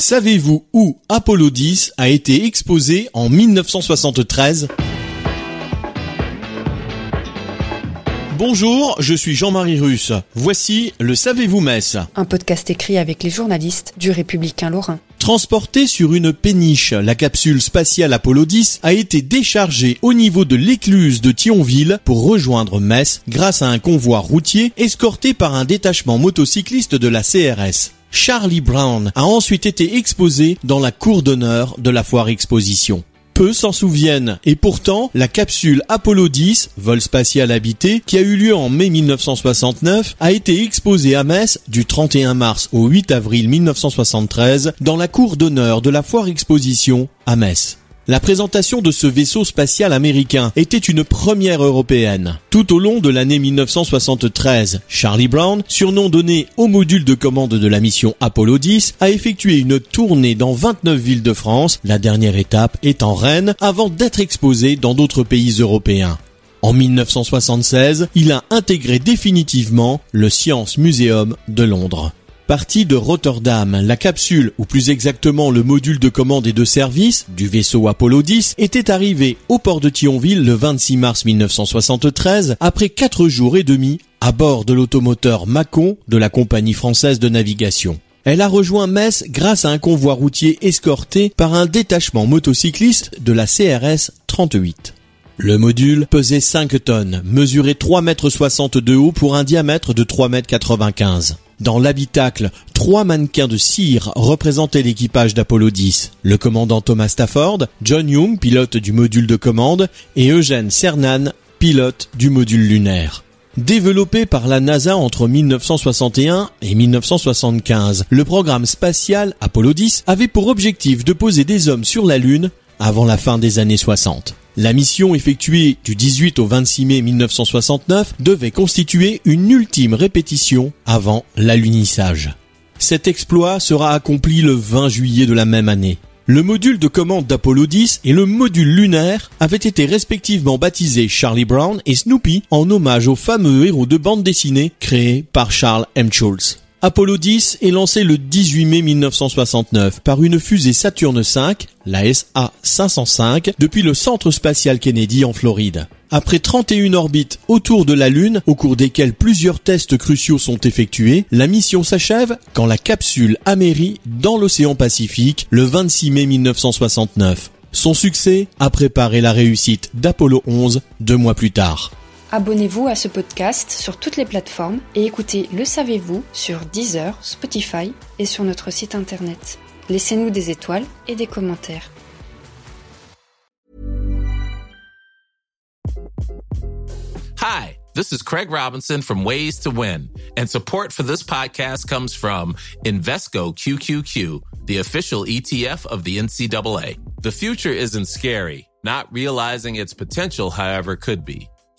Savez-vous où Apollo 10 a été exposé en 1973 Bonjour, je suis Jean-Marie Russe. Voici le Savez-vous Metz Un podcast écrit avec les journalistes du Républicain Lorrain. Transportée sur une péniche, la capsule spatiale Apollo 10 a été déchargée au niveau de l'écluse de Thionville pour rejoindre Metz grâce à un convoi routier escorté par un détachement motocycliste de la CRS. Charlie Brown a ensuite été exposé dans la cour d'honneur de la foire exposition. Peu s'en souviennent, et pourtant, la capsule Apollo 10, vol spatial habité, qui a eu lieu en mai 1969, a été exposée à Metz du 31 mars au 8 avril 1973 dans la cour d'honneur de la foire exposition à Metz. La présentation de ce vaisseau spatial américain était une première européenne. Tout au long de l'année 1973, Charlie Brown, surnom donné au module de commande de la mission Apollo 10, a effectué une tournée dans 29 villes de France, la dernière étape étant Rennes, avant d'être exposé dans d'autres pays européens. En 1976, il a intégré définitivement le Science Museum de Londres. Partie de Rotterdam, la capsule, ou plus exactement le module de commande et de service du vaisseau Apollo 10, était arrivée au port de Thionville le 26 mars 1973, après quatre jours et demi à bord de l'automoteur Macon de la compagnie française de navigation. Elle a rejoint Metz grâce à un convoi routier escorté par un détachement motocycliste de la CRS 38. Le module pesait 5 tonnes, mesurait 3,60 m de haut pour un diamètre de 3,95 m. Dans l'habitacle, trois mannequins de cire représentaient l'équipage d'Apollo 10. Le commandant Thomas Stafford, John Young, pilote du module de commande, et Eugène Cernan, pilote du module lunaire. Développé par la NASA entre 1961 et 1975, le programme spatial Apollo 10 avait pour objectif de poser des hommes sur la Lune avant la fin des années 60. La mission effectuée du 18 au 26 mai 1969 devait constituer une ultime répétition avant l'alunissage. Cet exploit sera accompli le 20 juillet de la même année. Le module de commande d'Apollo 10 et le module lunaire avaient été respectivement baptisés Charlie Brown et Snoopy en hommage aux fameux héros de bande dessinée créés par Charles M. Schulz. Apollo 10 est lancé le 18 mai 1969 par une fusée Saturne V, la SA-505, depuis le Centre spatial Kennedy en Floride. Après 31 orbites autour de la Lune, au cours desquelles plusieurs tests cruciaux sont effectués, la mission s'achève quand la capsule amérit dans l'océan Pacifique le 26 mai 1969. Son succès a préparé la réussite d'Apollo 11 deux mois plus tard. Abonnez-vous à ce podcast sur toutes les plateformes et écoutez Le Savez-vous sur Deezer, Spotify et sur notre site internet. Laissez-nous des étoiles et des commentaires. Hi, this is Craig Robinson from Ways to Win, and support for this podcast comes from Invesco QQQ, the official ETF of the NCAA. The future isn't scary. Not realizing its potential, however, could be.